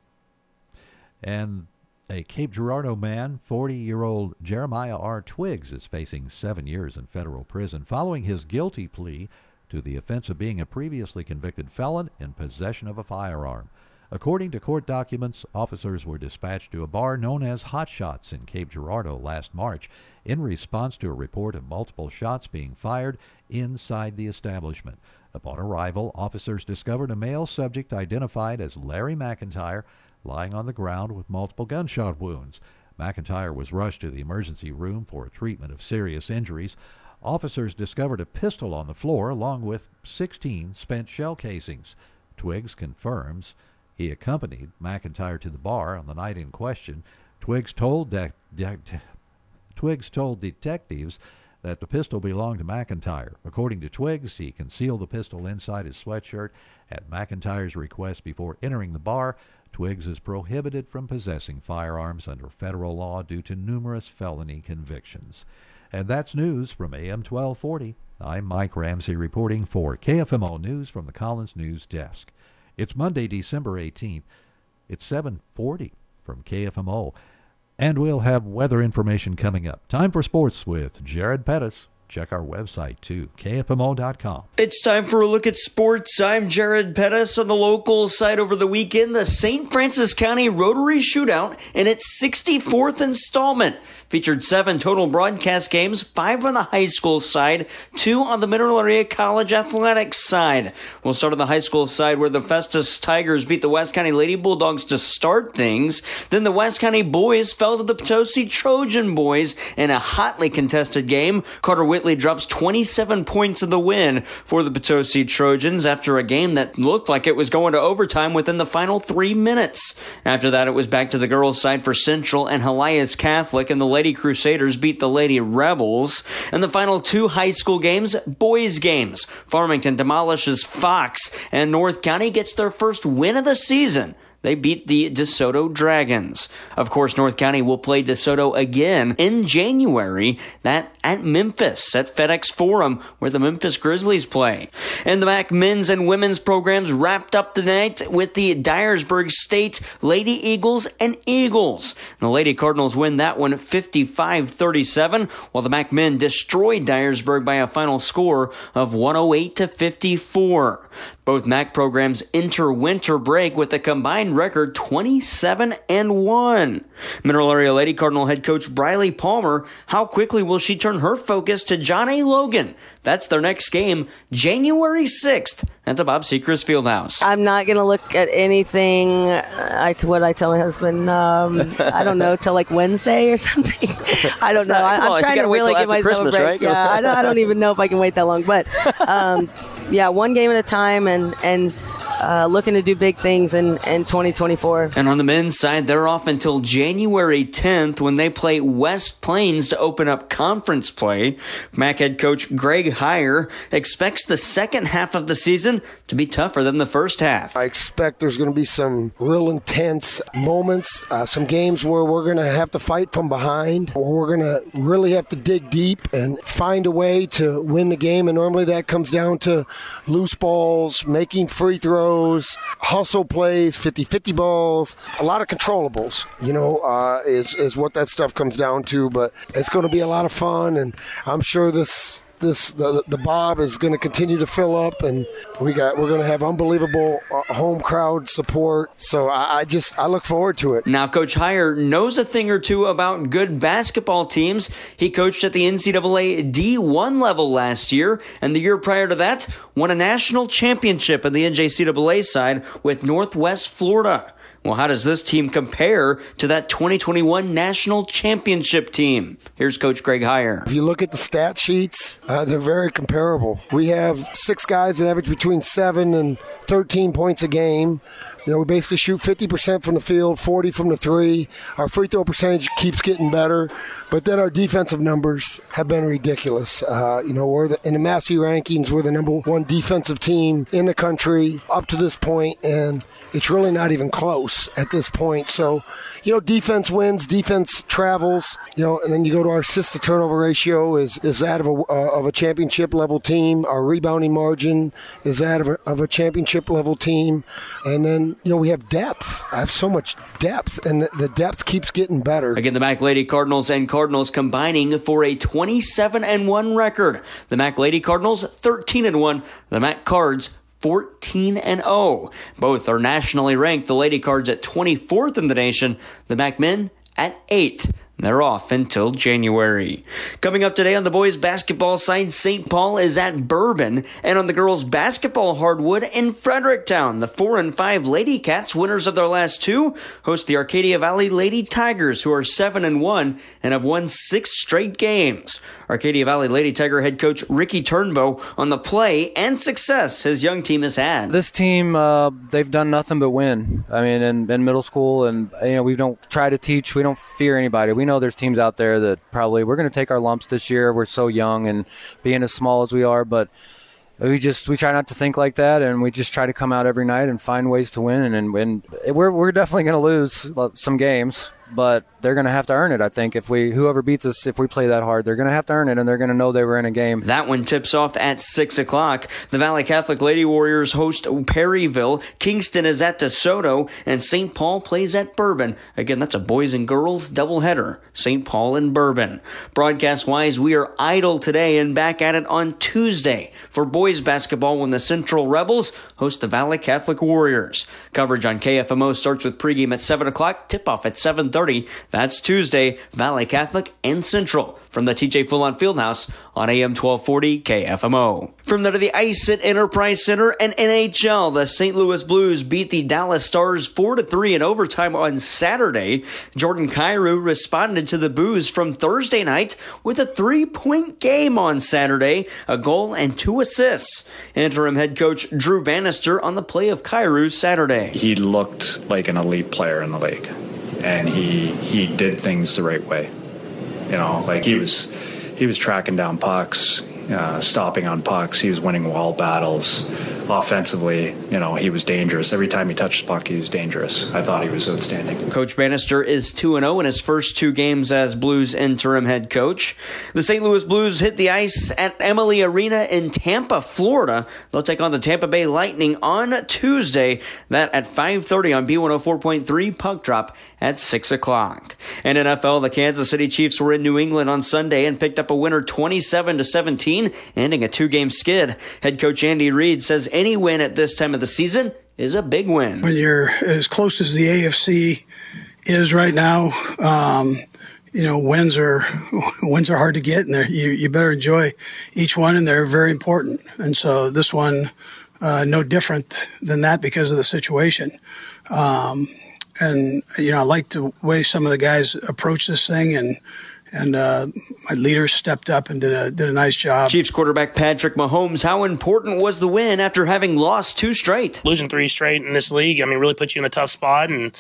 And a Cape Girardeau man, 40 year old Jeremiah R. Twiggs, is facing seven years in federal prison following his guilty plea to the offense of being a previously convicted felon in possession of a firearm. According to court documents, officers were dispatched to a bar known as Hot Shots in Cape Girardeau last March in response to a report of multiple shots being fired inside the establishment. Upon arrival, officers discovered a male subject identified as Larry McIntyre lying on the ground with multiple gunshot wounds. McIntyre was rushed to the emergency room for treatment of serious injuries. Officers discovered a pistol on the floor along with 16 spent shell casings. Twiggs confirms he accompanied McIntyre to the bar on the night in question. Twiggs told de- de- de- Twiggs told detectives that the pistol belonged to McIntyre. According to Twiggs, he concealed the pistol inside his sweatshirt at McIntyre's request before entering the bar. Twiggs is prohibited from possessing firearms under federal law due to numerous felony convictions. And that's news from AM 1240. I'm Mike Ramsey reporting for KFMO News from the Collins News Desk. It's Monday, December 18th. It's 740 from KFMO. And we'll have weather information coming up. Time for sports with Jared Pettis. Check our website too, kfmo.com. It's time for a look at sports. I'm Jared Pettis on the local side over the weekend. The St. Francis County Rotary Shootout in its 64th installment featured seven total broadcast games, five on the high school side, two on the Mineral Area College athletics side. We'll start on the high school side where the Festus Tigers beat the West County Lady Bulldogs to start things. Then the West County boys fell to the Potosi Trojan boys in a hotly contested game. Carter Whitley drops 27 points in the win for the Potosi Trojans after a game that looked like it was going to overtime within the final three minutes. After that, it was back to the girls' side for Central and Helias Catholic, and the Lady Crusaders beat the Lady Rebels. And the final two high school games, boys games. Farmington demolishes Fox, and North County gets their first win of the season. They beat the DeSoto Dragons. Of course, North County will play DeSoto again in January, that at Memphis, at FedEx Forum, where the Memphis Grizzlies play. And the MAC men's and women's programs wrapped up tonight with the Dyersburg State Lady Eagles and Eagles. The Lady Cardinals win that one 55-37, while the MAC men destroyed Dyersburg by a final score of 108 to 54. Both MAC programs enter winter break with a combined record 27 and 1. Mineral Area Lady Cardinal head coach Briley Palmer, how quickly will she turn her focus to John A. Logan? That's their next game, January 6th at the Bob Sechrist Fieldhouse. I'm not going to look at anything. I what I tell my husband. Um, I don't know till like Wednesday or something. I don't know. not- I, I'm you trying wait really give myself a break. right? Yeah, I don't, I don't even know if I can wait that long. But um, yeah, one game at a time, and and uh, looking to do big things in, in 2024. And on the men's side, they're off until January 10th when they play West Plains to open up conference play. MAC head coach Greg Heiar expects the second half of the season to be tougher than the first half. I expect there's going to be some real intense moments, uh, some games where we're going to have to fight from behind, or we're going to really have to dig deep and find a way to win the game. And normally that comes down to loose balls, making free throws, hustle plays, 50 50 balls, a lot of controllables, you know, uh, is, is what that stuff comes down to. But it's going to be a lot of fun, and I'm sure this this the, the bob is going to continue to fill up and we got we're going to have unbelievable uh, home crowd support. So I, I, just i look forward to it. Now coach Heiar knows a thing or two about good basketball teams. He coached at the ncaa d1 level last year and the year prior to that won a national championship in the njcaa side with northwest florida well, how does this team compare to that 2021 national championship team? Here's Coach Greg Heiar. If you look at the stat sheets, uh, they're very comparable. We have six guys that average between seven and 13 points a game. You know, we basically shoot 50% from the field, 40 from the three. Our free throw percentage keeps getting better, but then our defensive numbers have been ridiculous. Uh, you know, we're the, in the Massey rankings, we're the number one defensive team in the country up to this point, and it's really not even close at this point. So, you know, defense wins, defense travels. You know, and then you go to our assist to turnover ratio is is that of a uh, of a championship level team. Our rebounding margin is that of a, of a championship level team, and then you know, we have depth. I have so much depth, and the depth keeps getting better. Again, the Mac Lady Cardinals and Cardinals combining for a 27 and 1 record. The Mac Lady Cardinals 13 and 1. The Mac Cards 14 and 0. Both are nationally ranked. The Lady Cards at 24th in the nation. The Mac Men at 8th. They're off until January. Coming up today on the boys basketball side, St. Paul is at Bourbon, and on the girls basketball hardwood in Fredericktown, the 4 and 5 Lady Cats, winners of their last two, host the Arcadia Valley Lady Tigers, who are 7 and 1 and have won 6 straight games. Arcadia Valley Lady Tiger head coach Ricky Turnbow on the play and success his young team has had. This team, uh, they've done nothing but win. I mean, in, in middle school, and you know, we don't try to teach, we don't fear anybody. We know there's teams out there that probably we're going to take our lumps this year. We're so young and being as small as we are, but we just we try not to think like that, and we just try to come out every night and find ways to win. And and, and we're we're definitely going to lose some games, but they're going to have to earn it. I think if we whoever beats us, if we play that hard, they're going to have to earn it, and they're going to know they were in a game. That one tips off at six o'clock. The Valley Catholic Lady Warriors host Perryville. Kingston is at DeSoto, and St. Paul plays at Bourbon. Again, that's a boys and girls doubleheader. St. Paul and Bourbon. Broadcast wise, we are idle today and back at it on Tuesday for boys basketball when the Central Rebels host the Valley Catholic Warriors. Coverage on KFMO starts with pregame at seven o'clock. Tip off at seven thirty. That's Tuesday, Valley Catholic and Central from the TJ Fullon Fieldhouse on AM 1240 KFMO. From there to the ice at Enterprise Center and NHL, the St. Louis Blues beat the Dallas Stars 4 to 3 in overtime on Saturday. Jordan Kyrou responded to the boos from Thursday night with a three point game on Saturday, a goal and two assists. Interim head coach Drew Bannister on the play of Kyrou Saturday. He looked like an elite player in the league and he he did things the right way. You know, like he was he was tracking down pucks, uh, stopping on pucks. He was winning wall battles. Offensively, you know, he was dangerous. Every time he touched the puck, he was dangerous. I thought he was outstanding. Coach Bannister is 2 0 in his first two games as Blues interim head coach. The St. Louis Blues hit the ice at Amalie Arena in Tampa, Florida. They'll take on the Tampa Bay Lightning on Tuesday. That at 5:30 on B104.3 puck drop at 6 o'clock. In NFL, the Kansas City Chiefs were in New England on Sunday and picked up a winner 27 to 17, ending a two-game skid. Head coach Andy Reid says any win at this time of the season is a big win. When you're as close as the AFC is right now, um, you know wins are wins are hard to get, and you you better enjoy each one, and they're very important. And so this one, uh, no different than that because of the situation. Um, and you know, I like the way some of the guys approach this thing, and and uh, my leaders stepped up and did a did a nice job. Chiefs quarterback Patrick Mahomes, how important was the win after having lost two straight? Losing three straight in this league, I mean, really puts you in a tough spot. And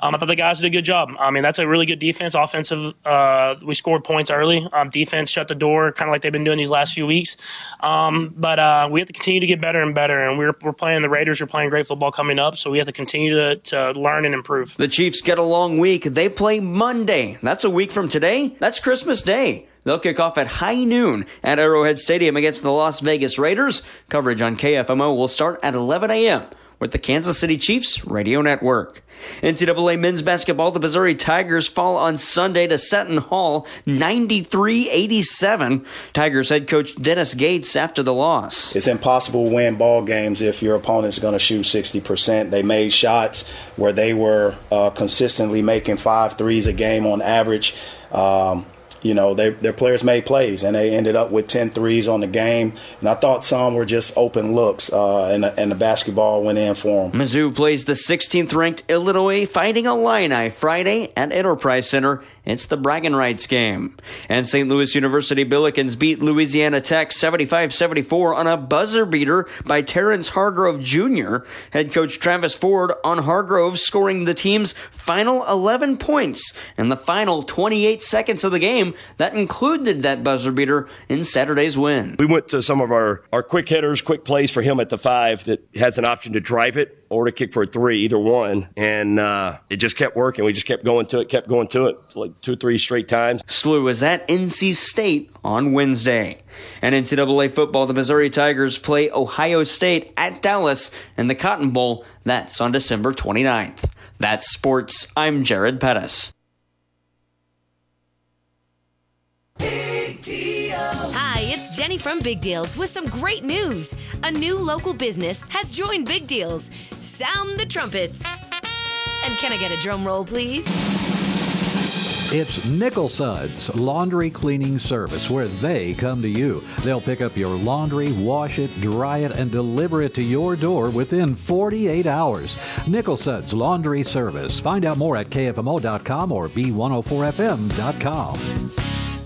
um, I thought the guys did a good job. I mean, that's a really good defense. Offensive, uh, we scored points early. Um, defense shut the door, kind of like they've been doing these last few weeks. Um, but uh, we have to continue to get better and better. And we're, we're playing the Raiders. We're playing great football coming up, so we have to continue to, to learn and improve. The Chiefs get a long week. They play Monday. That's a week from today. That's Christmas Day. They'll kick off at high noon at Arrowhead Stadium against the Las Vegas Raiders. Coverage on KFMO will start at 11 a.m. with the Kansas City Chiefs Radio Network. NCAA men's basketball, the Missouri Tigers fall on Sunday to Seton Hall 93 87. Tigers head coach Dennis Gates after the loss. It's impossible to win ball games if your opponent's going to shoot 60%. They made shots where they were uh, consistently making five threes a game on average. Um, you know, they, their players made plays and they ended up with 10 threes on the game. And I thought some were just open looks, uh, and, and the basketball went in for them. Mizzou plays the 16th ranked Illinois Fighting Illini Friday at Enterprise Center. It's the bragging rights game. And St. Louis University Billikens beat Louisiana Tech 75 74 on a buzzer beater by Terrence Hargrove Jr. Head coach Travis Ford on Hargrove scoring the team's final 11 points in the final 28 seconds of the game that included that buzzer beater in Saturday's win. We went to some of our, our quick hitters, quick plays for him at the five that has an option to drive it or to kick for a three, either one. And uh, it just kept working. We just kept going to it, kept going to it, like two, three straight times. SLU is at NC State on Wednesday. And NCAA football, the Missouri Tigers play Ohio State at Dallas in the Cotton Bowl. That's on December 29th. That's sports. I'm Jared Pettis. Hi, it's Jenny from Big Deals with some great news. A new local business has joined Big Deals. Sound the trumpets. And can I get a drum roll, please? It's Nickel Suds Laundry Cleaning Service where they come to you. They'll pick up your laundry, wash it, dry it, and deliver it to your door within 48 hours. Nickel Suds Laundry Service. Find out more at KFMO.com or B104FM.com.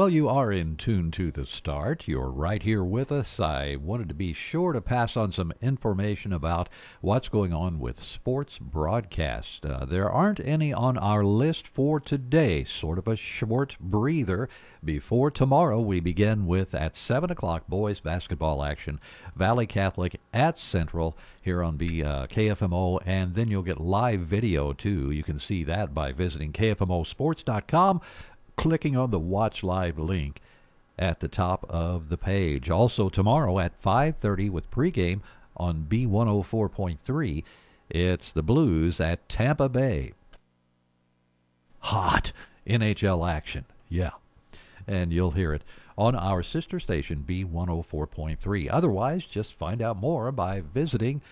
Well, you are in tune to the start. You're right here with us. I wanted to be sure to pass on some information about what's going on with sports broadcast. Uh, there aren't any on our list for today, sort of a short breather. Before tomorrow, we begin with at 7 o'clock boys basketball action, Valley Catholic at Central here on the uh, KFMO, and then you'll get live video too. You can see that by visiting KFMOsports.com clicking on the Watch Live link at the top of the page. Also tomorrow at 5:30 with pregame on B104.3, it's the Blues at Tampa Bay. Hot NHL action. Yeah. And you'll hear it on our sister station B104.3. Otherwise, just find out more by visiting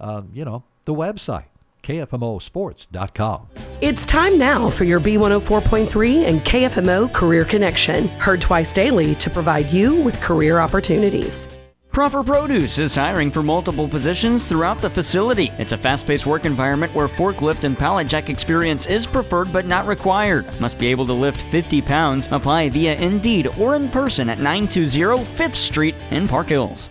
um, you know, the website KFMOsports.com. It's time now for your B104.3 and KFMO Career Connection, heard twice daily to provide you with career opportunities. Crawford Produce is hiring for multiple positions throughout the facility. It's a fast paced work environment where forklift and pallet jack experience is preferred but not required. Must be able to lift 50 pounds. Apply via Indeed or in person at 920 5th Street in Park Hills.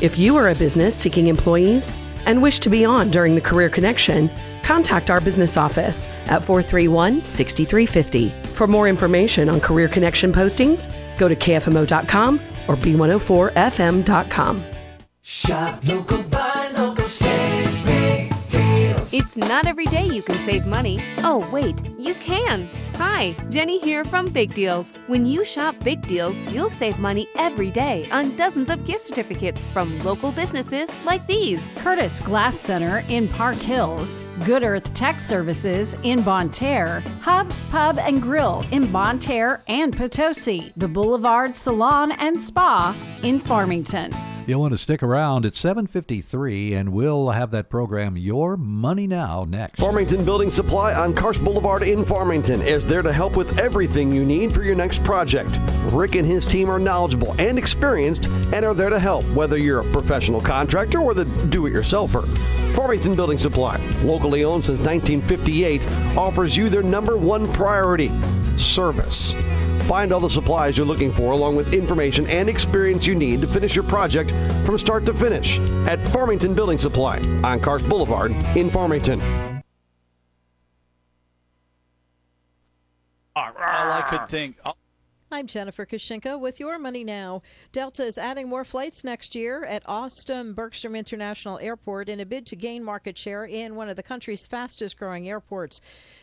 If you are a business seeking employees, and wish to be on during the Career Connection, contact our business office at 431 6350. For more information on Career Connection postings, go to KFMO.com or B104FM.com. Shop local, buy local, save big deals. It's not every day you can save money. Oh, wait, you can. Hi, Jenny here from Big Deals. When you shop Big Deals, you'll save money every day on dozens of gift certificates from local businesses like these Curtis Glass Center in Park Hills, Good Earth Tech Services in Bonne Terre, Hubs Pub and Grill in Bonne Terre and Potosi, the Boulevard Salon and Spa in Farmington. You'll want to stick around at 7:53, and we'll have that program "Your Money Now" next. Farmington Building Supply on Karsch Boulevard in Farmington is there to help with everything you need for your next project. Rick and his team are knowledgeable and experienced and are there to help, whether you're a professional contractor or the do-it-yourselfer. Farmington Building Supply, locally owned since 1958, offers you their number one priority: service. Find all the supplies you're looking for, along with information and experience you need to finish your project from start to finish at Farmington Building Supply on Karsch Boulevard in Farmington. All I could think. I'm Jennifer Kushinka with Your Money Now. Delta is adding more flights next year at Austin Bergstrom International Airport in a bid to gain market share in one of the country's fastest growing airports.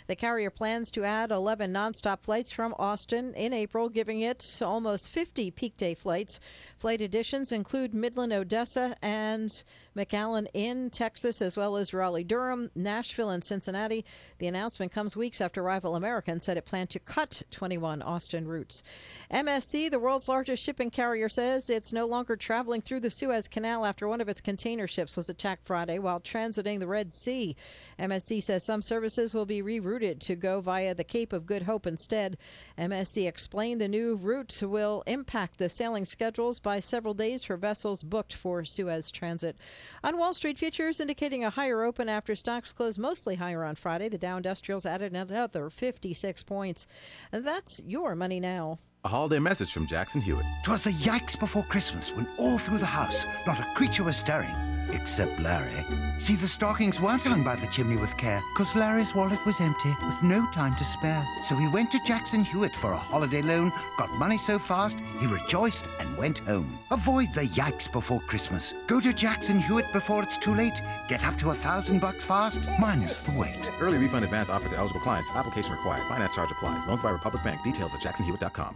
The carrier plans to add 11 nonstop flights from Austin in April, giving it almost 50 peak day flights. Flight additions include Midland, Odessa, and McAllen in Texas, as well as Raleigh, Durham, Nashville, and Cincinnati. The announcement comes weeks after Rival American said it planned to cut 21 Austin routes. MSC, the world's largest shipping carrier, says it's no longer traveling through the Suez Canal after one of its container ships was attacked Friday while transiting the Red Sea. MSC says some services will be rerouted to go via the Cape of Good Hope instead. MSC explained the new route will impact the sailing schedules by several days for vessels booked for Suez transit. On Wall Street, futures indicating a higher open after stocks closed mostly higher on Friday. The Dow Industrials added another 56 points. And that's your money now. A holiday message from Jackson Hewitt. Twas the yikes before Christmas when all through the house not a creature was stirring. Except Larry. See, the stockings weren't hung by the chimney with care, 'cause Larry's wallet was empty, with no time to spare. So he went to Jackson Hewitt for a holiday loan, got money so fast, he rejoiced and went home. Avoid the yikes before Christmas. Go to Jackson Hewitt before it's too late. Get up to a thousand bucks fast, minus the wait. Early refund advance offered to eligible clients. Application required. Finance charge applies. Loans by Republic Bank. Details at jacksonhewitt.com.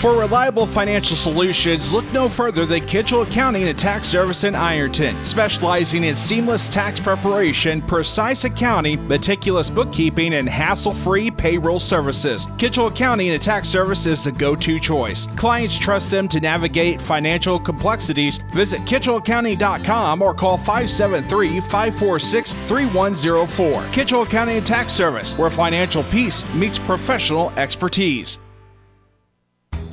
For reliable financial solutions, look no further than Kitchell Accounting and Tax Service in Ironton, specializing in seamless tax preparation, precise accounting, meticulous bookkeeping, and hassle-free payroll services. Kitchell Accounting and Tax Service is the go-to choice. Clients trust them to navigate financial complexities. Visit kitchellaccounting.com or call 573-546-3104. Kitchell Accounting and Tax Service, where financial peace meets professional expertise.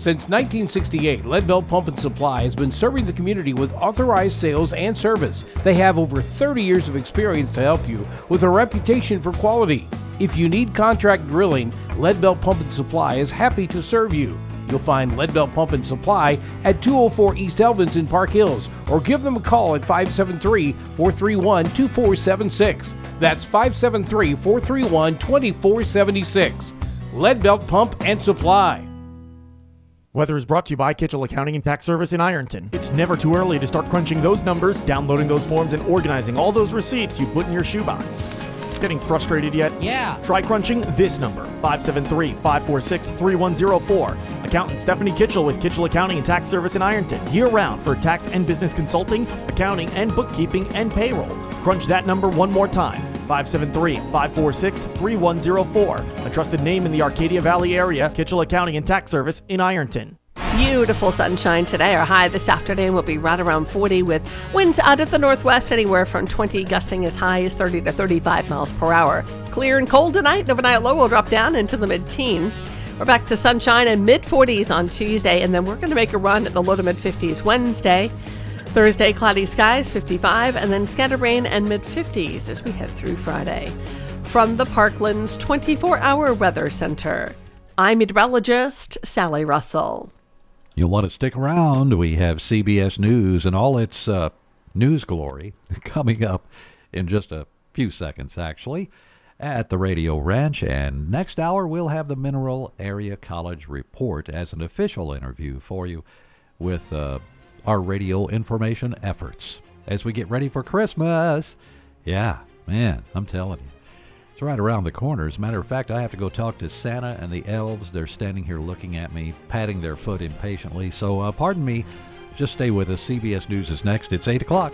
Since 1968, Leadbelt Pump and Supply has been serving the community with authorized sales and service. They have over 30 years of experience to help you with a reputation for quality. If you need contract drilling, Leadbelt Pump and Supply is happy to serve you. You'll find Leadbelt Pump and Supply at 204 East Elvins in Park Hills or give them a call at 573 431 2476. That's 573 431 2476. Leadbelt Pump and Supply. Weather is brought to you by Kitchell Accounting and Tax Service in Ironton. It's never too early to start crunching those numbers, downloading those forms, and organizing all those receipts you put in your shoebox. Getting frustrated yet? Yeah. Try crunching this number 573 546 3104. Accountant Stephanie Kitchell with Kitchell Accounting and Tax Service in Ironton, year round for tax and business consulting, accounting, and bookkeeping and payroll. Crunch that number one more time 573 546 3104. A trusted name in the Arcadia Valley area, Kitchell Accounting and Tax Service in Ironton. Beautiful sunshine today. Our high this afternoon will be right around 40 with winds out of the northwest anywhere from 20 gusting as high as 30 to 35 miles per hour. Clear and cold tonight. Overnight low will drop down into the mid teens. We're back to sunshine and mid 40s on Tuesday, and then we're going to make a run at the low to mid 50s Wednesday. Thursday, cloudy skies, 55, and then scattered rain and mid 50s as we head through Friday. From the Parklands 24 hour weather center, I'm meteorologist Sally Russell. You'll want to stick around. We have CBS News and all its uh, news glory coming up in just a few seconds actually, at the Radio Ranch. And next hour, we'll have the Mineral Area College Report as an official interview for you with uh, our radio information efforts as we get ready for Christmas. Yeah, man, I'm telling you. It's right around the corner. As a matter of fact, I have to go talk to Santa and the elves. They're standing here looking at me, patting their foot impatiently. So, uh, pardon me. Just stay with us. CBS News is next. It's 8 o'clock.